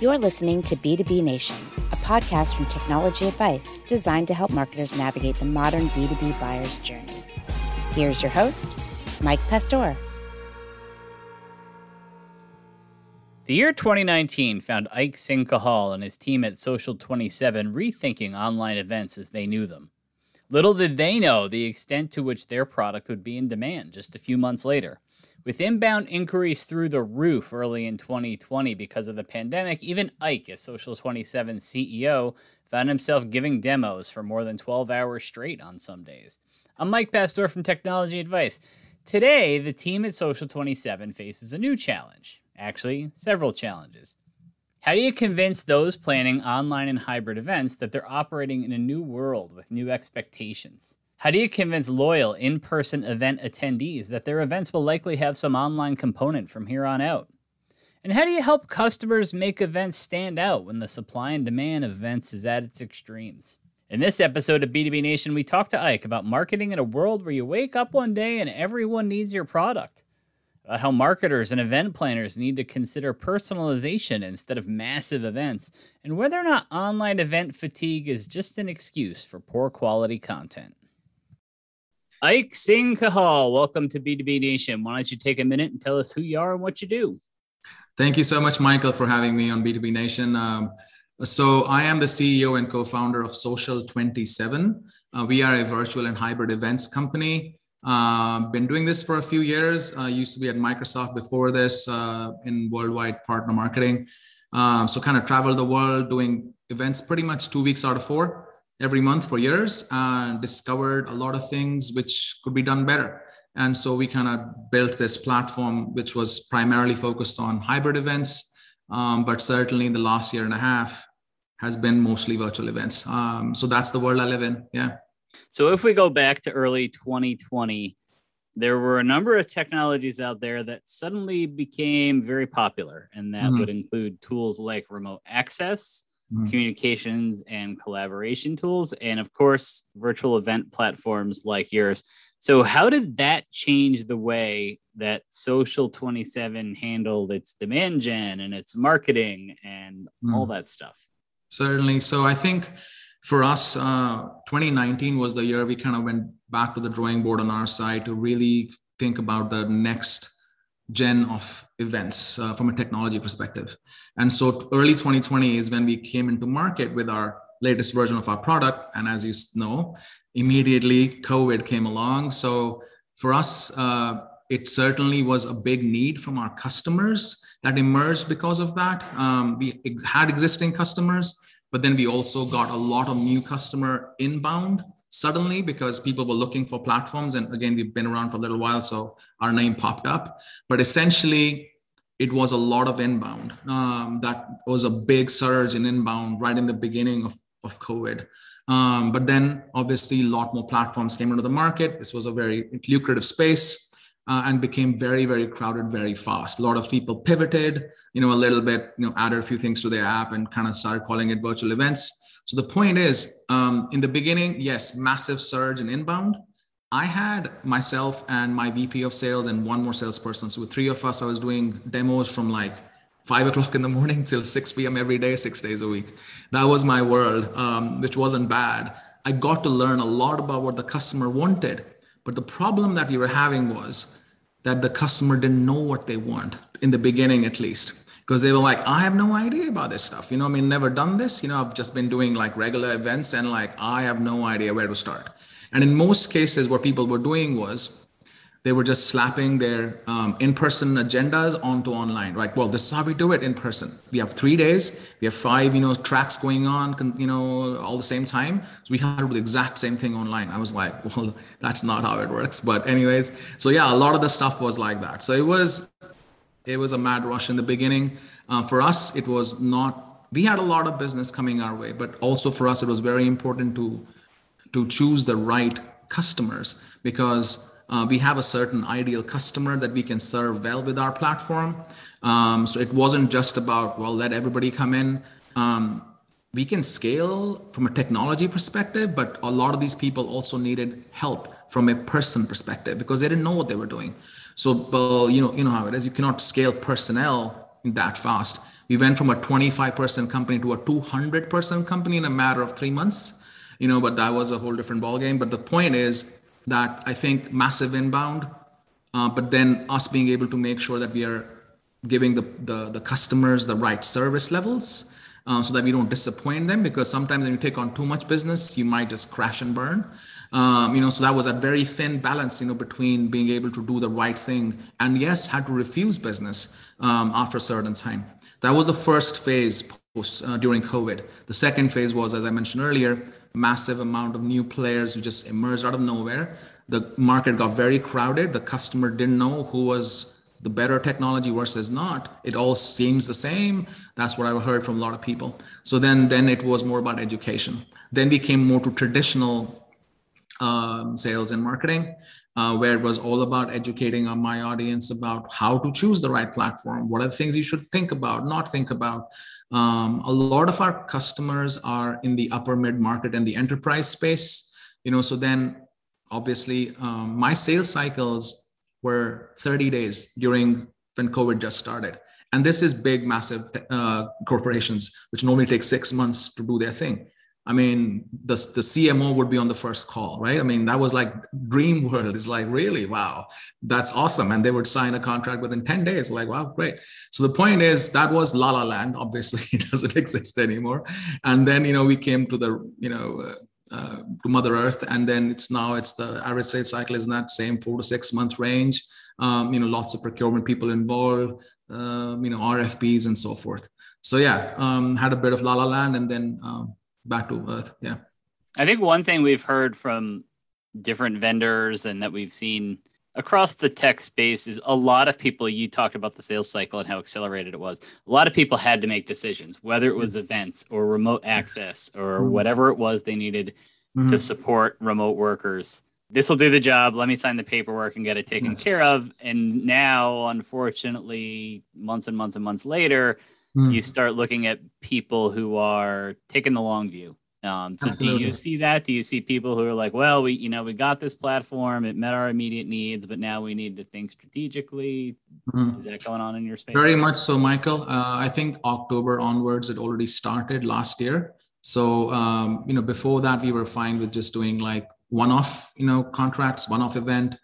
You're listening to B2B Nation, a podcast from Technology Advice designed to help marketers navigate the modern B2B buyer's journey. Here's your host, Mike Pastore. The year 2019 found Ike Singh Kehal and his team at Social 27 rethinking online events as they knew them. Little did they know the extent to which their product would be in demand just a few months later. With inbound inquiries through the roof early in 2020 because of the pandemic, even Ike, as Social 27 CEO, found himself giving demos for more than 12 hours straight on some days. I'm Mike Pastore from Technology Advice. Today, the team at Social 27 faces a new challenge actually, several challenges. How do you convince those planning online and hybrid events that they're operating in a new world with new expectations? How do you convince loyal in person event attendees that their events will likely have some online component from here on out? And how do you help customers make events stand out when the supply and demand of events is at its extremes? In this episode of B2B Nation, we talk to Ike about marketing in a world where you wake up one day and everyone needs your product about how marketers and event planners need to consider personalization instead of massive events, and whether or not online event fatigue is just an excuse for poor quality content. Ike Singh Kehal, welcome to B2B Nation. Why don't you take a minute and tell us who you are and what you do? Thank you so much, Michael, for having me on B2B Nation. Um, so, I am the CEO and co founder of Social 27. Uh, we are a virtual and hybrid events company. Uh, been doing this for a few years. Uh, used to be at Microsoft before this uh, in worldwide partner marketing. Um, so kind of traveled the world doing events pretty much two weeks out of four every month for years and discovered a lot of things which could be done better. And so we kind of built this platform, which was primarily focused on hybrid events, um, but certainly in the last year and a half has been mostly virtual events. Um, so that's the world I live in. Yeah. So if we go back to early 2020, there were a number of technologies out there that suddenly became very popular, and that mm-hmm. would include tools like remote access, mm-hmm. communications and collaboration tools, and of course, virtual event platforms like yours. So, how did that change the way that Social 27 handled its demand gen and its marketing and mm-hmm. all that stuff? Certainly. So, I think for us, uh, 2019 was the year we kind of went back to the drawing board on our side to really think about the next gen of events uh, from a technology perspective. And so early 2020 is when we came into market with our latest version of our product. And as you know, immediately COVID came along. So for us, uh, it certainly was a big need from our customers that emerged because of that. Um, we had existing customers but then we also got a lot of new customer inbound suddenly because people were looking for platforms. And again we've been around for a little while so our name popped up. But essentially it was a lot of inbound. Um, that was a big surge in inbound right in the beginning of, of covid. Um, but then obviously a lot more platforms came into the market. This was a very lucrative space uh, and became very very crowded very fast. A lot of people pivoted you know a little bit you know added a few things to their app and kind of started calling it virtual events so the point is um, in the beginning yes massive surge in inbound. I had myself and my vp of sales and one more salesperson. So with three of us i was doing demos from like five o'clock in the morning till 6 p.m every day six days a week. That was my world um, which wasn't bad. I got to learn a lot about what the customer wanted. But the problem that we were having was that the customer didn't know what they want in the beginning, at least. Because they were like, I have no idea about this stuff. You know, I mean, never done this. You know, I've just been doing like regular events and like, I have no idea where to start. And in most cases, what people were doing was they were just slapping their um, in-person agendas onto online right? Well this is how we do it in person. We have three days. We have five you know tracks going on you know all the same time. So we had the exact same thing online. I was like well that's not how it works. But anyways so yeah a lot of the stuff was like that. So it was it was a mad rush in the beginning uh, for us it was not we had a lot of business coming our way but also for us it was very important to to choose the right customers because uh, we have a certain ideal customer that we can serve well with our platform. Um, so it wasn't just about, well, let everybody come in. Um, we can scale from a technology perspective, but a lot of these people also needed help from a person perspective because they didn't know what they were doing. So, well, you know, you know how it is. You cannot scale personnel that fast. We went from a 25 person company to a 200 person company in a matter of three months. You know, but that was a whole different ballgame. But the point is that I think massive inbound, uh, but then us being able to make sure that we are giving the, the, the customers the right service levels uh, so that we don't disappoint them because sometimes when you take on too much business you might just crash and burn um, you know so that was a very thin balance you know between being able to do the right thing and yes had to refuse business um, after a certain time. That was the first phase post uh, during covid. The second phase was as i mentioned earlier massive amount of new players who just emerged out of nowhere. The market got very crowded. The customer didn't know who was the better technology versus not. It all seems the same. That's what i've heard from a lot of people. So then then it was more about education. Then we came more to traditional um, sales and marketing uh, where it was all about educating on my audience about how to choose the right platform what are the things you should think about not think about um, a lot of our customers are in the upper mid market and the enterprise space you know so then obviously um, my sales cycles were 30 days during when COVID just started. And this is big, massive uh, corporations, which normally take six months to do their thing. I mean, the, the CMO would be on the first call, right? I mean, that was like dream world. It's like, really, wow, that's awesome. And they would sign a contract within 10 days. Like, wow, great. So the point is that was La La Land. Obviously, it doesn't exist anymore. And then, you know, we came to the, you know, uh, uh, to Mother Earth, and then it's now it's the sales cycle is in that same four to six month range. Um, you know, lots of procurement people involved. Uh, you know, RFPs and so forth. So yeah, um, had a bit of La La Land, and then um, back to Earth. Yeah. I think one thing we've heard from different vendors and that we've seen across the tech space is a lot of people you talked about the sales cycle and how accelerated it was a lot of people had to make decisions whether it was events or remote access or mm-hmm. whatever it was they needed mm-hmm. to support remote workers this will do the job let me sign the paperwork and get it taken yes. care of and now unfortunately months and months and months later mm-hmm. you start looking at people who are taking the long view um, so Absolutely. do you see that? Do you see people who are like, well, we, you know, we got this platform, it met our immediate needs, but now we need to think strategically. Mm-hmm. Is that going on in your space? Very much so, Michael. Uh, I think October onwards, it already started last year. So, um, you know, before that, we were fine with just doing like one-off, you know, contracts, one-off event,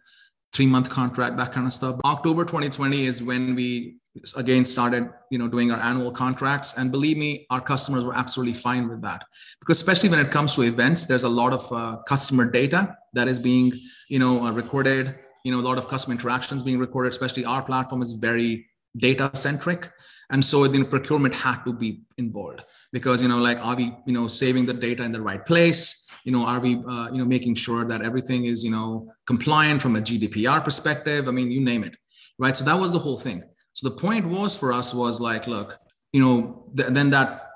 three-month contract, that kind of stuff. October 2020 is when we again started you know doing our annual contracts. And believe me our customers were absolutely fine with that. Because especially when it comes to events there's a lot of uh, customer data that is being you know uh, recorded. You know a lot of customer interactions being recorded especially our platform is very data centric and so the procurement had to be involved because you know like are we you know saving the data in the right place you know are we uh, you know making sure that everything is you know compliant from a gdpr perspective i mean you name it right so that was the whole thing so the point was for us was like, look, you know, th- then that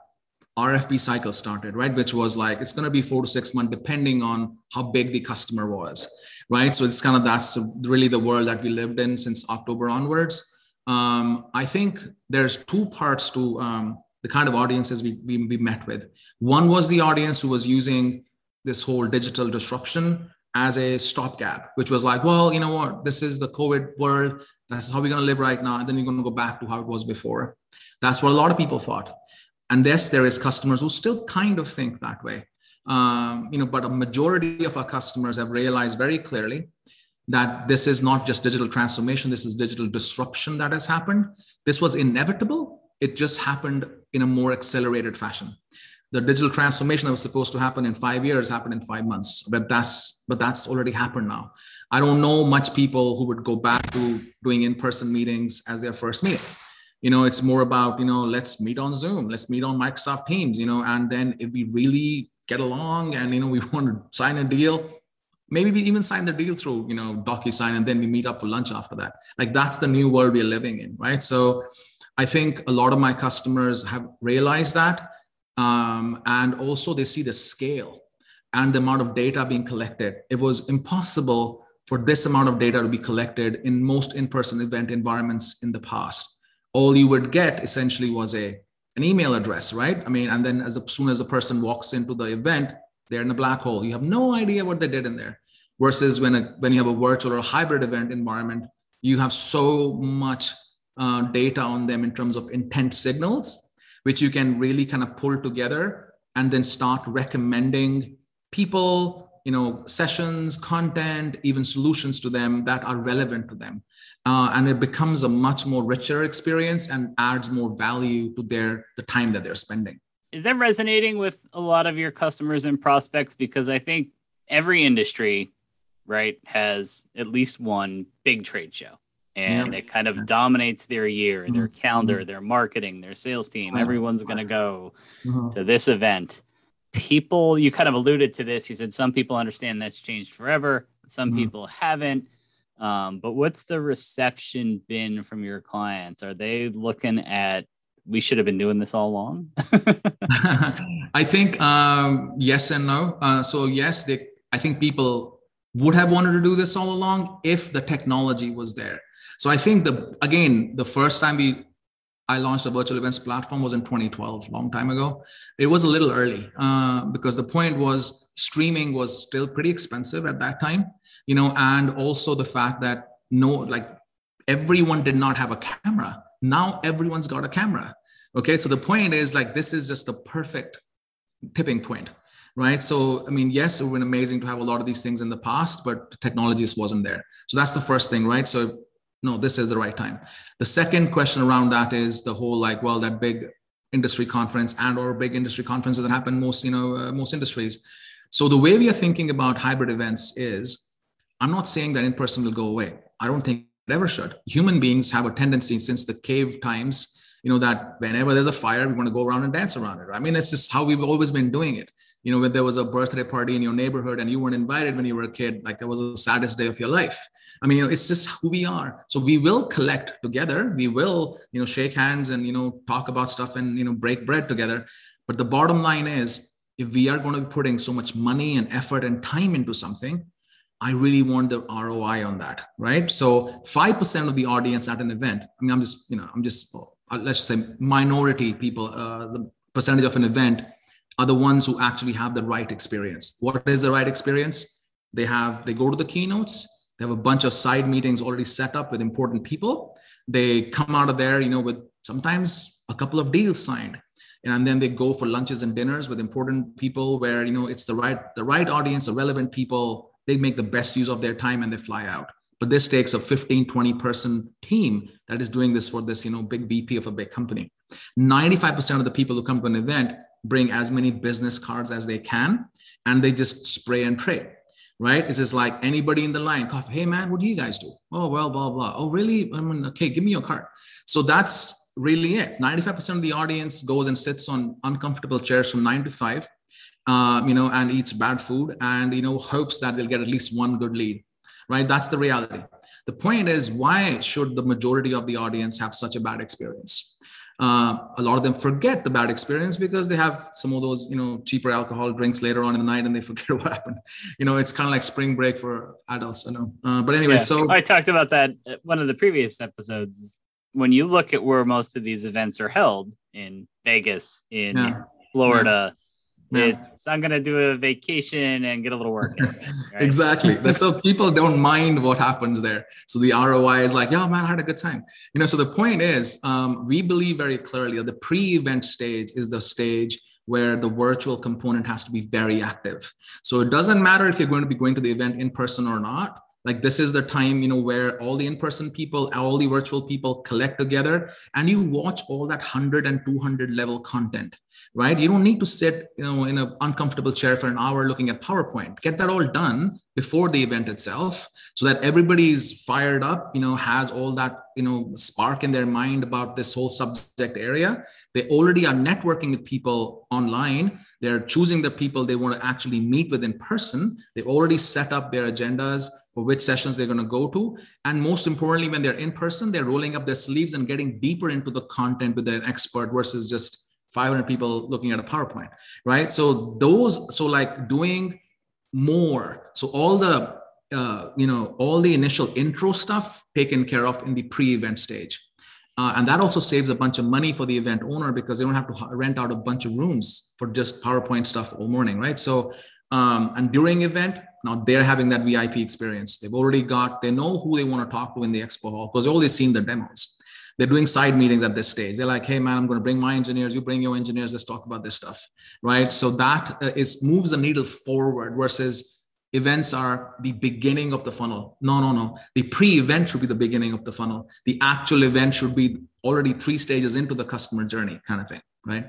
RFP cycle started, right? Which was like, it's going to be four to six months, depending on how big the customer was, right? So it's kind of that's really the world that we lived in since October onwards. Um, I think there's two parts to um, the kind of audiences we, we, we met with. One was the audience who was using this whole digital disruption as a stopgap, which was like, well, you know what, this is the COVID world. That's how we're going to live right now. And then we're going to go back to how it was before. That's what a lot of people thought. And yes, there is customers who still kind of think that way. Um, you know, but a majority of our customers have realized very clearly that this is not just digital transformation, this is digital disruption that has happened. This was inevitable. It just happened in a more accelerated fashion. The digital transformation that was supposed to happen in five years happened in five months but that's but that's already happened now. I don't know much people who would go back to doing in-person meetings as their first meeting. You know it's more about you know let's meet on zoom let's meet on microsoft teams you know and then if we really get along and you know we want to sign a deal maybe we even sign the deal through you know DocuSign and then we meet up for lunch after that. Like that's the new world we're living in right? So i think a lot of my customers have realized that um, and also they see the scale and the amount of data being collected. It was impossible for this amount of data to be collected in most in-person event environments in the past. All you would get essentially was a an email address, right? I mean, and then as soon as a person walks into the event, they're in a black hole. You have no idea what they did in there. Versus when a, when you have a virtual or a hybrid event environment, you have so much uh, data on them in terms of intent signals, which you can really kind of pull together and then start recommending people you know sessions content even solutions to them that are relevant to them. Uh, and it becomes a much more richer experience and adds more value to their the time that they're spending. Is that resonating with a lot of your customers and prospects? Because i think every industry right has at least one big trade show and yeah. it kind of dominates their year their mm-hmm. calendar mm-hmm. their marketing their sales team everyone's going to go mm-hmm. to this event people you kind of alluded to this you said some people understand that's changed forever some mm-hmm. people haven't um, but what's the reception been from your clients are they looking at we should have been doing this all along i think um, yes and no uh, so yes they, i think people would have wanted to do this all along if the technology was there so i think the again the first time we I launched a virtual events platform was in 2012, long time ago. It was a little early uh, because the point was streaming was still pretty expensive at that time, you know, and also the fact that no, like everyone did not have a camera. Now everyone's got a camera. Okay, so the point is like this is just the perfect tipping point, right? So I mean, yes, it would been amazing to have a lot of these things in the past, but technology just wasn't there. So that's the first thing, right? So no, this is the right time. The second question around that is the whole like, well, that big industry conference and or big industry conferences that happen most, you know, uh, most industries. So the way we are thinking about hybrid events is, I'm not saying that in person will go away. I don't think it ever should. Human beings have a tendency since the cave times you know that whenever there's a fire we want to go around and dance around it i mean it's just how we've always been doing it. You know when there was a birthday party in your neighborhood and you weren't invited when you were a kid like that was the saddest day of your life. I mean it's just who we are. So we will collect together. We will you know shake hands and you know talk about stuff and you know break bread together. But the bottom line is if we are going to be putting so much money and effort and time into something I really want the ROI on that, right? So 5% of the audience at an event, I mean, I'm just, you know, I'm just let's say minority people, uh, the percentage of an event are the ones who actually have the right experience. What is the right experience? They have, they go to the keynotes, they have a bunch of side meetings already set up with important people. They come out of there, you know, with sometimes a couple of deals signed. And then they go for lunches and dinners with important people where, you know, it's the right, the right audience, the relevant people. They make the best use of their time and they fly out but this takes a 15 20 person team that is doing this for this you know big vp of a big company. 95% of the people who come to an event bring as many business cards as they can and they just spray and pray right? It's just like anybody in the line coffee hey man what do you guys do? Oh well blah blah. Oh really? I mean okay give me your card. So that's really it. 95% of the audience goes and sits on uncomfortable chairs from 9 to 5 uh, you know and eats bad food and you know hopes that they'll get at least one good lead right? That's the reality. The point is, why should the majority of the audience have such a bad experience? Uh, a lot of them forget the bad experience because they have some of those, you know, cheaper alcohol drinks later on in the night and they forget what happened. You know, it's kind of like spring break for adults. I know. Uh, but anyway, yeah. so I talked about that one of the previous episodes. When you look at where most of these events are held in Vegas, in yeah. Florida, yeah. It's I'm gonna do a vacation and get a little work. Right? exactly. so people don't mind what happens there. So the ROI is like, yeah, man, I had a good time. You know. So the point is, um, we believe very clearly that the pre-event stage is the stage where the virtual component has to be very active. So it doesn't matter if you're going to be going to the event in person or not like this is the time you know where all the in-person people all the virtual people collect together and you watch all that 100 and 200 level content right? You don't need to sit you know in an uncomfortable chair for an hour looking at powerpoint. Get that all done before the event itself so that everybody's fired up you know has all that you know spark in their mind about this whole subject area. They already are networking with people online. They're choosing the people they want to actually meet with in person. They've already set up their agendas for which sessions they're going to go to. And most importantly when they're in person they're rolling up their sleeves and getting deeper into the content with an expert versus just 500 people looking at a powerpoint right? So those so like doing more so all the uh, you know all the initial intro stuff taken care of in the pre-event stage. Uh, and that also saves a bunch of money for the event owner because they don't have to rent out a bunch of rooms for just powerpoint stuff all morning right? So um, and during event now they're having that vip experience. They've already got they know who they want to talk to in the expo hall because they've already seen the demos they're doing side meetings at this stage. They're like hey man i'm going to bring my engineers. You bring your engineers. Let's talk about this stuff right? So that uh, moves the needle forward versus events are the beginning of the funnel. No no no. The pre-event should be the beginning of the funnel. The actual event should be already three stages into the customer journey kind of thing right?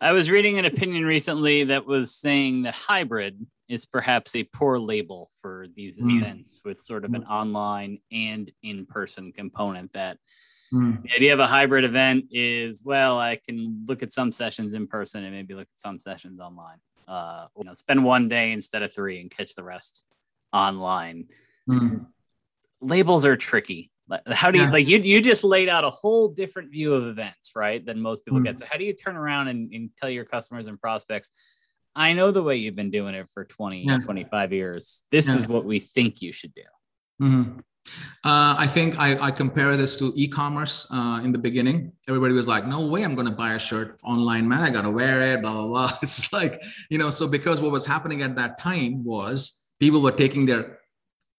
I was reading an opinion recently that was saying that hybrid is perhaps a poor label for these mm. events with sort of an hmm. online and in-person component that mm. the idea of a hybrid event is well i can look at some sessions in person and maybe look at some sessions online uh, you know spend one day instead of three and catch the rest online mm. labels are tricky how do you yeah. like you you just laid out a whole different view of events right than most people get hmm. so how do you turn around and, and tell your customers and prospects I know the way you've been doing it for 20, yeah. 25 years. This yeah. is what we think you should do. Mm-hmm. Uh, I think I, I, compare this to e-commerce uh, in the beginning. Everybody was like, "No way, I'm going to buy a shirt online, man. I got to wear it." Blah blah blah. It's like you know. So because what was happening at that time was people were taking their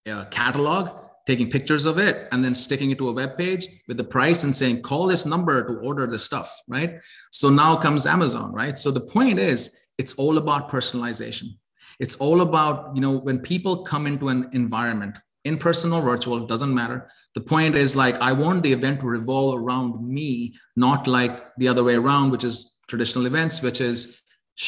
uh, catalog, taking pictures of it, and then sticking it to a web page with the price and saying, "Call this number to order this stuff." Right. So now comes Amazon. Right. So the point is it's all about personalization. It's all about you know when people come into an environment in person or virtual doesn't matter. The point is like i want the event to revolve around me not like the other way around which is traditional events which is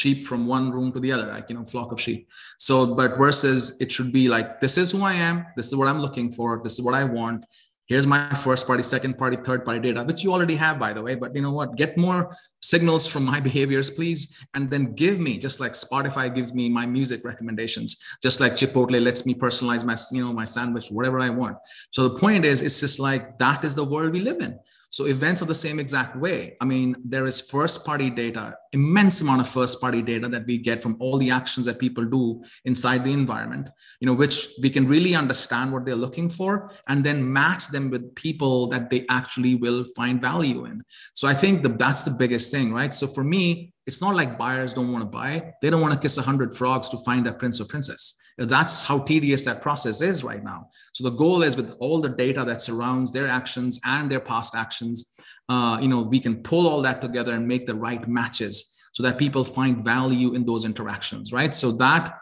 sheep from one room to the other like you know flock of sheep. So but versus it should be like this is who i am. This is what i'm looking for. This is what i want here's my first party second party third party data which you already have by the way but you know what? Get more signals from my behaviors please and then give me just like spotify gives me my music recommendations just like chipotle lets me personalize my you know my sandwich whatever i want. So the point is it's just like that is the world we live in so events are the same exact way. I mean, there is first party data, immense amount of first party data that we get from all the actions that people do inside the environment, you know, which we can really understand what they're looking for and then match them with people that they actually will find value in. So I think that that's the biggest thing, right? So for me, it's not like buyers don't want to buy. They don't want to kiss a hundred frogs to find that prince or princess that's how tedious that process is right now. So the goal is with all the data that surrounds their actions and their past actions, uh, you know, we can pull all that together and make the right matches so that people find value in those interactions, right? So that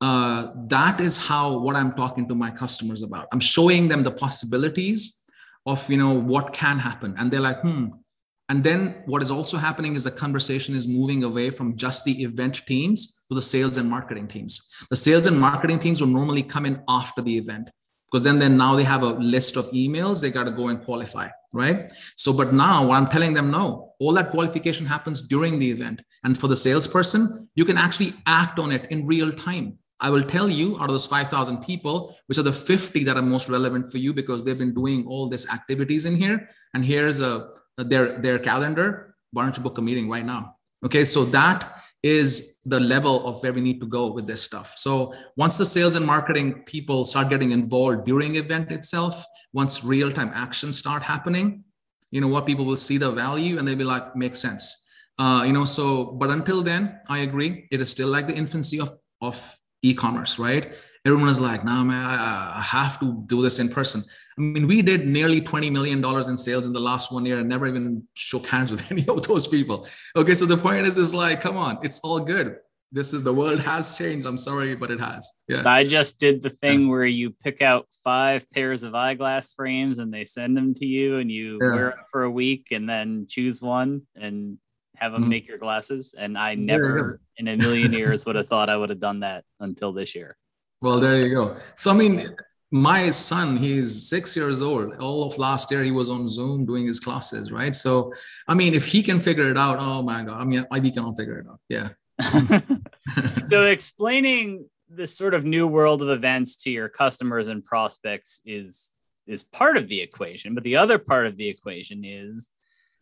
uh, that is how what I'm talking to my customers about. I'm showing them the possibilities of you know what can happen, and they're like, hmm, and then what is also happening is the conversation is moving away from just the event teams to the sales and marketing teams. The sales and marketing teams will normally come in after the event because then then now they have a list of emails they got to go and qualify, right? So, but now what I'm telling them, no, all that qualification happens during the event. And for the salesperson, you can actually act on it in real time. I will tell you out of those 5,000 people, which are the 50 that are most relevant for you because they've been doing all these activities in here. And here's a their their calendar why don't you book a meeting right now. Okay so that is the level of where we need to go with this stuff. So once the sales and marketing people start getting involved during event itself once real time actions start happening you know what people will see the value and they'll be like makes sense. Uh, you know so but until then i agree it is still like the infancy of of e-commerce right? Everyone is like nah man I have to do this in person I mean, we did nearly $20 million in sales in the last one year and never even shook hands with any of those people. Okay, so the point is, is like, come on, it's all good. This is the world has changed. I'm sorry, but it has. Yeah. I just did the thing yeah. where you pick out five pairs of eyeglass frames and they send them to you and you yeah. wear it for a week and then choose one and have them mm-hmm. make your glasses. And I never in a million years would have thought I would have done that until this year. Well, there you go. So, I mean, my son he's six years old. All of last year he was on zoom doing his classes right? So i mean if he can figure it out oh my god i mean we can't figure it out yeah. So explaining this sort of new world of events to your customers and prospects is is part of the equation but the other part of the equation is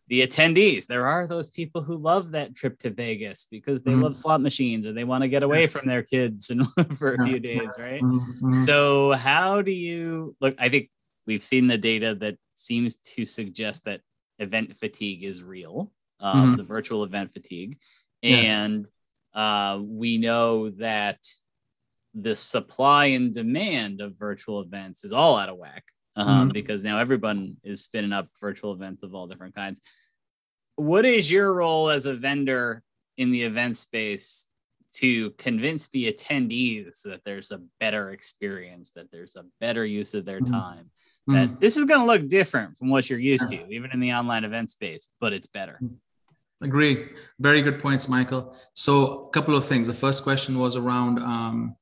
the attendees. There are those people who love that trip to Vegas because they mm-hmm. love slot machines and they want to get away from their kids and for a few days, right? Mm-hmm. So, how do you look? I think we've seen the data that seems to suggest that event fatigue is real, um, mm-hmm. the virtual event fatigue, and uh, we know that the supply and demand of virtual events is all out of whack. Um, mm-hmm. because now everyone is spinning up virtual events of all different kinds. What is your role as a vendor in the event space to convince the attendees that there's a better experience, that there's a better use of their mm-hmm. time, mm-hmm. that this is going to look different from what you're used to, even in the online event space, but it's better. Agree. Very good points, Michael. So, a couple of things. The first question was around um,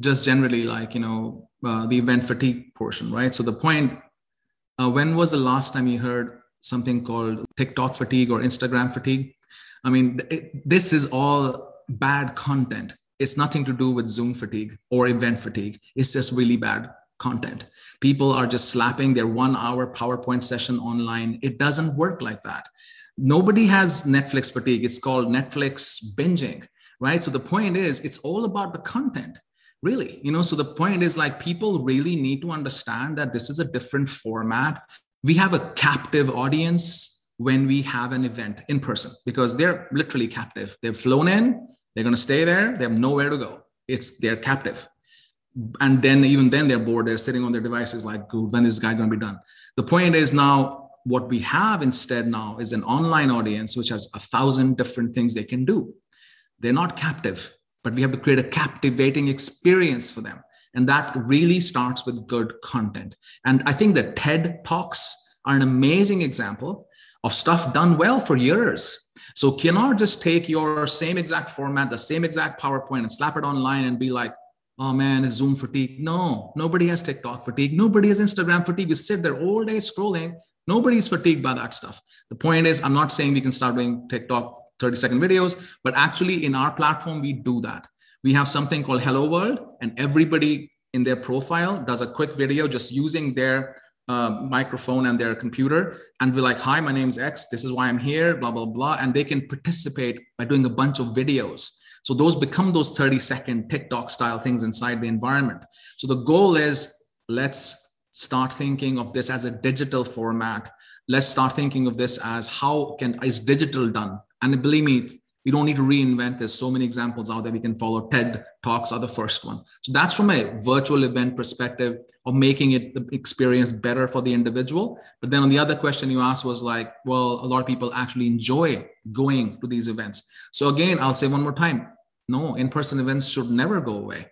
just generally like, you know, uh, the event fatigue portion, right? So, the point uh, when was the last time you heard something called TikTok fatigue or Instagram fatigue? I mean, it, this is all bad content. It's nothing to do with Zoom fatigue or event fatigue. It's just really bad content. People are just slapping their one hour PowerPoint session online. It doesn't work like that. Nobody has Netflix fatigue. It's called Netflix binging, right? So the point is, it's all about the content really you know so the point is like people really need to understand that this is a different format we have a captive audience when we have an event in person because they're literally captive they've flown in they're going to stay there. They have nowhere to go. It's they're captive. And then even then they're bored. They're sitting on their devices like, when is this guy going to be done? The point is now what we have instead now is an online audience which has a thousand different things they can do. They're not captive, but we have to create a captivating experience for them. And that really starts with good content. And I think the TED Talks are an amazing example of stuff done well for years so cannot just take your same exact format, the same exact PowerPoint and slap it online and be like, oh man, it's Zoom fatigue. No, nobody has TikTok fatigue. Nobody has Instagram fatigue. You sit there all day scrolling. Nobody's fatigued by that stuff. The point is, I'm not saying we can start doing TikTok 30 second videos, but actually in our platform, we do that. We have something called Hello World, and everybody in their profile does a quick video just using their uh, microphone and their computer and be like, hi, my name is X. This is why I'm here, blah, blah, blah. And they can participate by doing a bunch of videos. So those become those 30 second TikTok style things inside the environment. So the goal is let's start thinking of this as a digital format. Let's start thinking of this as how can is digital done? And believe me, you don't need to reinvent. There's so many examples out there we can follow. TED Talks are the first one. So that's from a virtual event perspective of making it the experience better for the individual. But then on the other question you asked was like, well, a lot of people actually enjoy going to these events. So again, I'll say one more time, no, in-person events should never go away.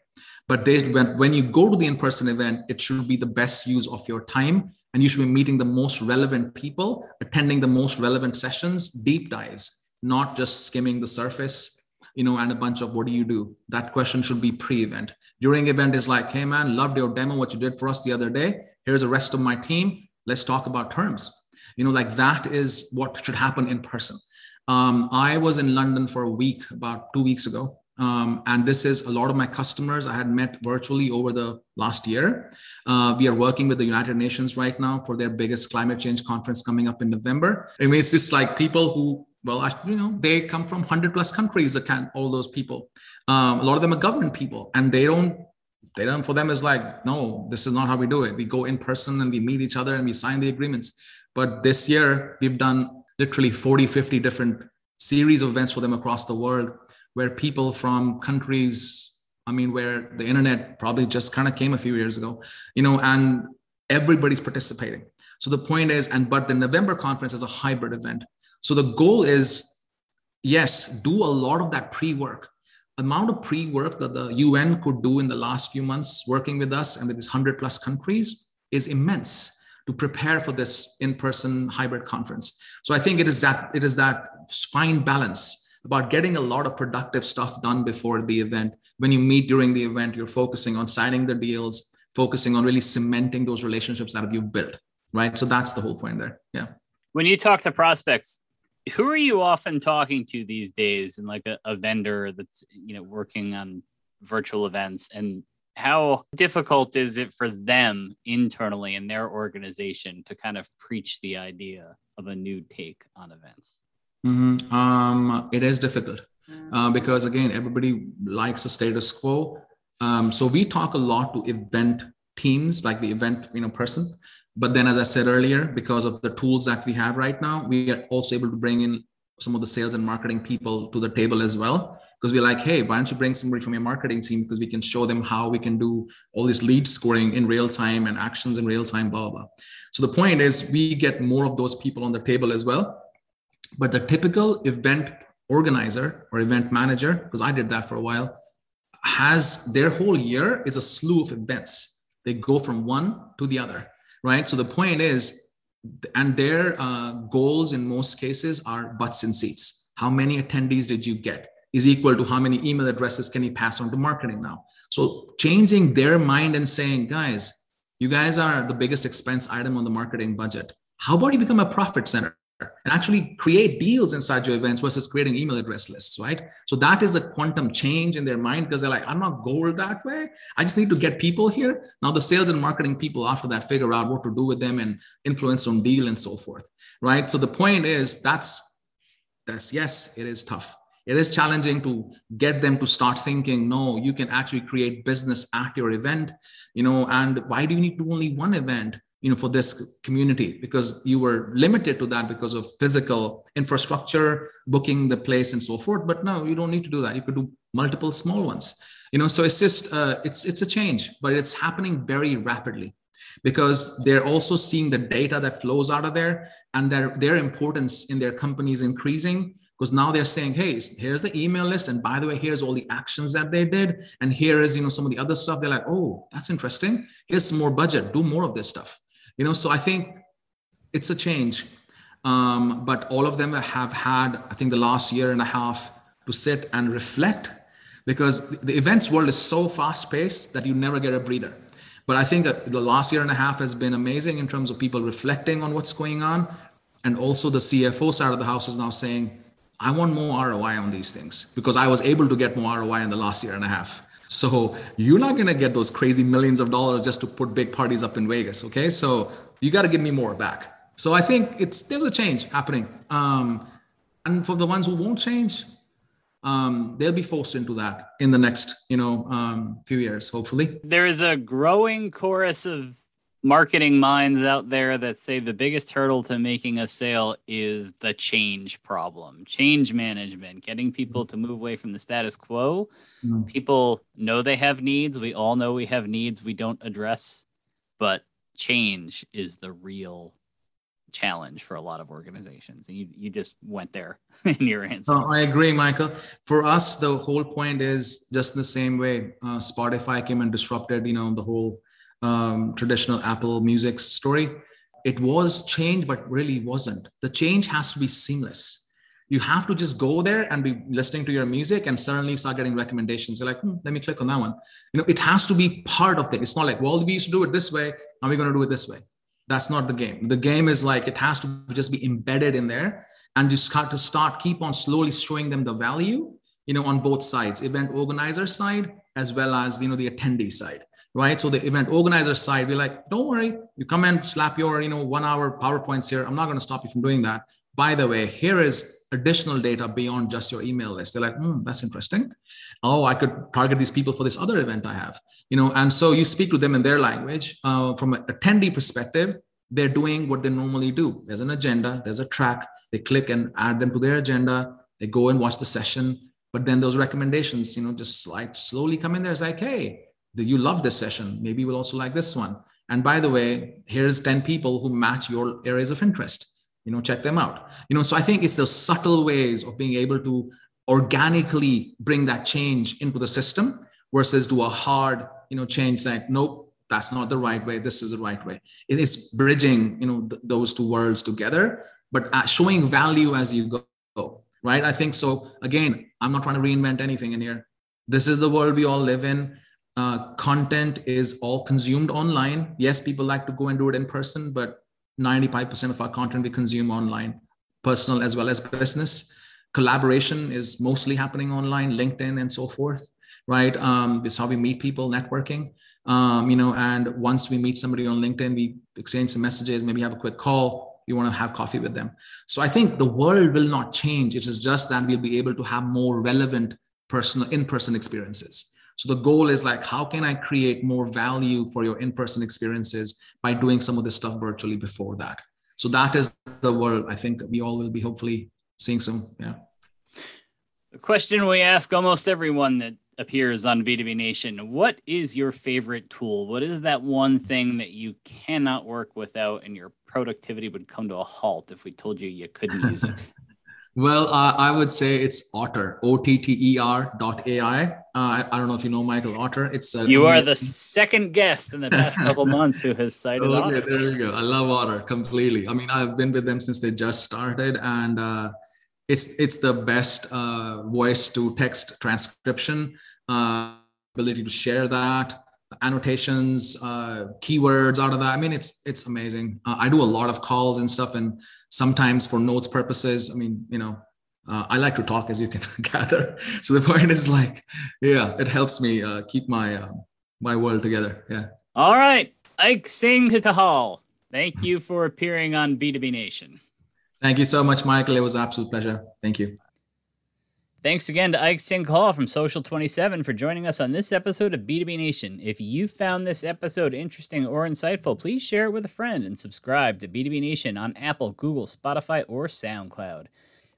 But they, when, when you go to the in-person event, it should be the best use of your time and you should be meeting the most relevant people, attending the most relevant sessions, deep dives not just skimming the surface, you know, and a bunch of what do you do? That question should be pre-event. During event is like, hey man, loved your demo, what you did for us the other day. Here's the rest of my team. Let's talk about terms. You know, like that is what should happen in person. Um, I was in London for a week about two weeks ago. Um, and this is a lot of my customers I had met virtually over the last year. Uh, we are working with the United Nations right now for their biggest climate change conference coming up in November. I mean, it's just like people who well, you know, they come from 100 plus countries, all those people. Um, a lot of them are government people, and they don't, they don't, for them, is like, no, this is not how we do it. We go in person and we meet each other and we sign the agreements. But this year, we've done literally 40, 50 different series of events for them across the world where people from countries, I mean, where the internet probably just kind of came a few years ago, you know, and everybody's participating. So the point is, and but the November conference is a hybrid event. So the goal is, yes, do a lot of that pre-work. Amount of pre-work that the UN could do in the last few months working with us and with these 100 plus countries is immense to prepare for this in-person hybrid conference. So I think it is that it is that fine balance about getting a lot of productive stuff done before the event. When you meet during the event, you're focusing on signing the deals, focusing on really cementing those relationships that you've built, right? So that's the whole point there. Yeah. When you talk to prospects, who are you often talking to these days and like a, a vendor that's you know working on virtual events? And how difficult is it for them internally in their organization to kind of preach the idea of a new take on events? Mm-hmm. um, it is difficult uh, because again everybody likes a status quo. Um, so we talk a lot to event teams like the event you know person but then, as I said earlier, because of the tools that we have right now, we are also able to bring in some of the sales and marketing people to the table as well. because we're like, hey, why don't you bring somebody from your marketing team because we can show them how we can do all this lead scoring in real time and actions in real time, blah, blah. So the point is we get more of those people on the table as well. But the typical event organizer or event manager, because I did that for a while, has their whole year is a slew of events. They go from one to the other, right? So the point is, and their uh, goals in most cases are butts and seats. How many attendees did you get? Is equal to how many email addresses can you pass on to marketing now? So changing their mind and saying, guys, you guys are the biggest expense item on the marketing budget. How about you become a profit center? And actually create deals inside your events versus creating email address lists, right? So that is a quantum change in their mind because they're like, I'm not gold that way. I just need to get people here. Now the sales and marketing people after that figure out what to do with them and influence on deal and so forth, right? So the point is that's that's yes, it is tough. It is challenging to get them to start thinking, no, you can actually create business at your event, you know, and why do you need to only one event? You know for this community because you were limited to that because of physical infrastructure booking the place and so forth. But no you don't need to do that. You could do multiple small ones. You know so it's just uh, it's it's a change but it's happening very rapidly because they're also seeing the data that flows out of there and their their importance in their companies increasing because now they're saying hey here's the email list. And by the way here's all the actions that they did. And here is you know some of the other stuff. They're like oh that's interesting. Here's more budget. Do more of this stuff you know so i think it's a change. Um, but all of them have had i think the last year and a half to sit and reflect because the events world is so fast paced that you never get a breather. But i think that the last year and a half has been amazing in terms of people reflecting on what's going on. And also the cfo side of the house is now saying i want more roi on these things because i was able to get more roi in the last year and a half so you're not going to get those crazy millions of dollars just to put big parties up in Vegas. Okay. So you got to give me more back. So I think it's there's a change happening. Um, and for the ones who won't change, um, they'll be forced into that in the next, you know, um, few years, hopefully. There is a growing chorus of marketing minds out there that say the biggest hurdle to making a sale is the change problem, change management, getting people to move away from the status quo. Mm. People know they have needs. We all know we have needs we don't address, but change is the real challenge for a lot of organizations. And you, you just went there in your answer. I agree, Michael. For us, the whole point is just the same way uh, Spotify came and disrupted, you know, the whole um, traditional Apple Music story. It was changed, but really wasn't. The change has to be seamless. You have to just go there and be listening to your music and suddenly start getting recommendations. You're like, hmm, let me click on that one. You know, it has to be part of it. It's not like, well, we used to do it this way. Are we're going to do it this way? That's not the game. The game is like it has to just be embedded in there and just start to start keep on slowly showing them the value, you know, on both sides, event organizer side as well as you know the attendee side right? So the event organizer side, we're like, don't worry, you come and slap your, you know, one hour PowerPoints here. I'm not going to stop you from doing that. By the way, here is additional data beyond just your email list. They're like, hmm, that's interesting. Oh, I could target these people for this other event I have, you know, and so you speak to them in their language. Uh, from an attendee perspective, they're doing what they normally do. There's an agenda, there's a track. They click and add them to their agenda. They go and watch the session. But then those recommendations, you know, just like slowly come in there. It's like, hey, you love this session. Maybe you will also like this one. And by the way here's 10 people who match your areas of interest. You know check them out. You know so i think it's those subtle ways of being able to organically bring that change into the system versus do a hard you know change that nope that's not the right way this is the right way. It is bridging you know th- those two worlds together but uh, showing value as you go right? I think so again i'm not trying to reinvent anything in here. This is the world we all live in uh, content is all consumed online. Yes, people like to go and do it in person, but 95% of our content we consume online, personal as well as business. Collaboration is mostly happening online, LinkedIn and so forth, right? Um, this is how we meet people, networking. Um, you know, and once we meet somebody on LinkedIn, we exchange some messages, maybe have a quick call. You want to have coffee with them. So I think the world will not change. It is just that we'll be able to have more relevant personal in-person experiences so the goal is like, how can I create more value for your in-person experiences by doing some of this stuff virtually before that? So that is the world I think we all will be hopefully seeing soon. Yeah. A question we ask almost everyone that appears on B2B Nation. What is your favorite tool? What is that one thing that you cannot work without and your productivity would come to a halt if we told you you couldn't use it? well, uh, I would say it's Otter, O T T E R dot AI. Uh, I, don't know if you know Michael Otter. It's uh, you are the second guest in the past couple months who has cited okay, Otter. There you go. I love Otter completely. I mean, I've been with them since they just started, and uh, it's it's the best uh, voice to text transcription uh, ability to share that annotations uh, keywords out of that i mean it's it's amazing uh, i do a lot of calls and stuff and sometimes for notes purposes i mean you know uh, i like to talk as you can gather. So the point is like yeah it helps me uh, keep my uh, my world together. Yeah. All right. Ike singh Kehal thank you for appearing on b2b nation. Thank you so much michael. It was an absolute pleasure. Thank you. Thanks again to Ike Singh Kehal from Social 27 for joining us on this episode of B2B Nation. If you found this episode interesting or insightful, please share it with a friend and subscribe to B2B Nation on Apple, Google, Spotify, or SoundCloud.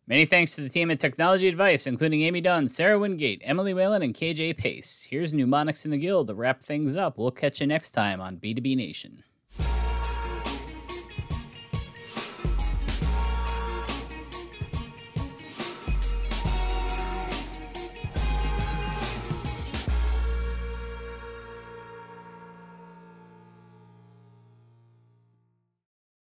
Many thanks to the team at Technology Advice, including Amy Dunn, Sarah Wingate, Emily Whalen, and KJ Pace. Here's Mnemonics in the Guild to wrap things up. We'll catch you next time on B2B Nation.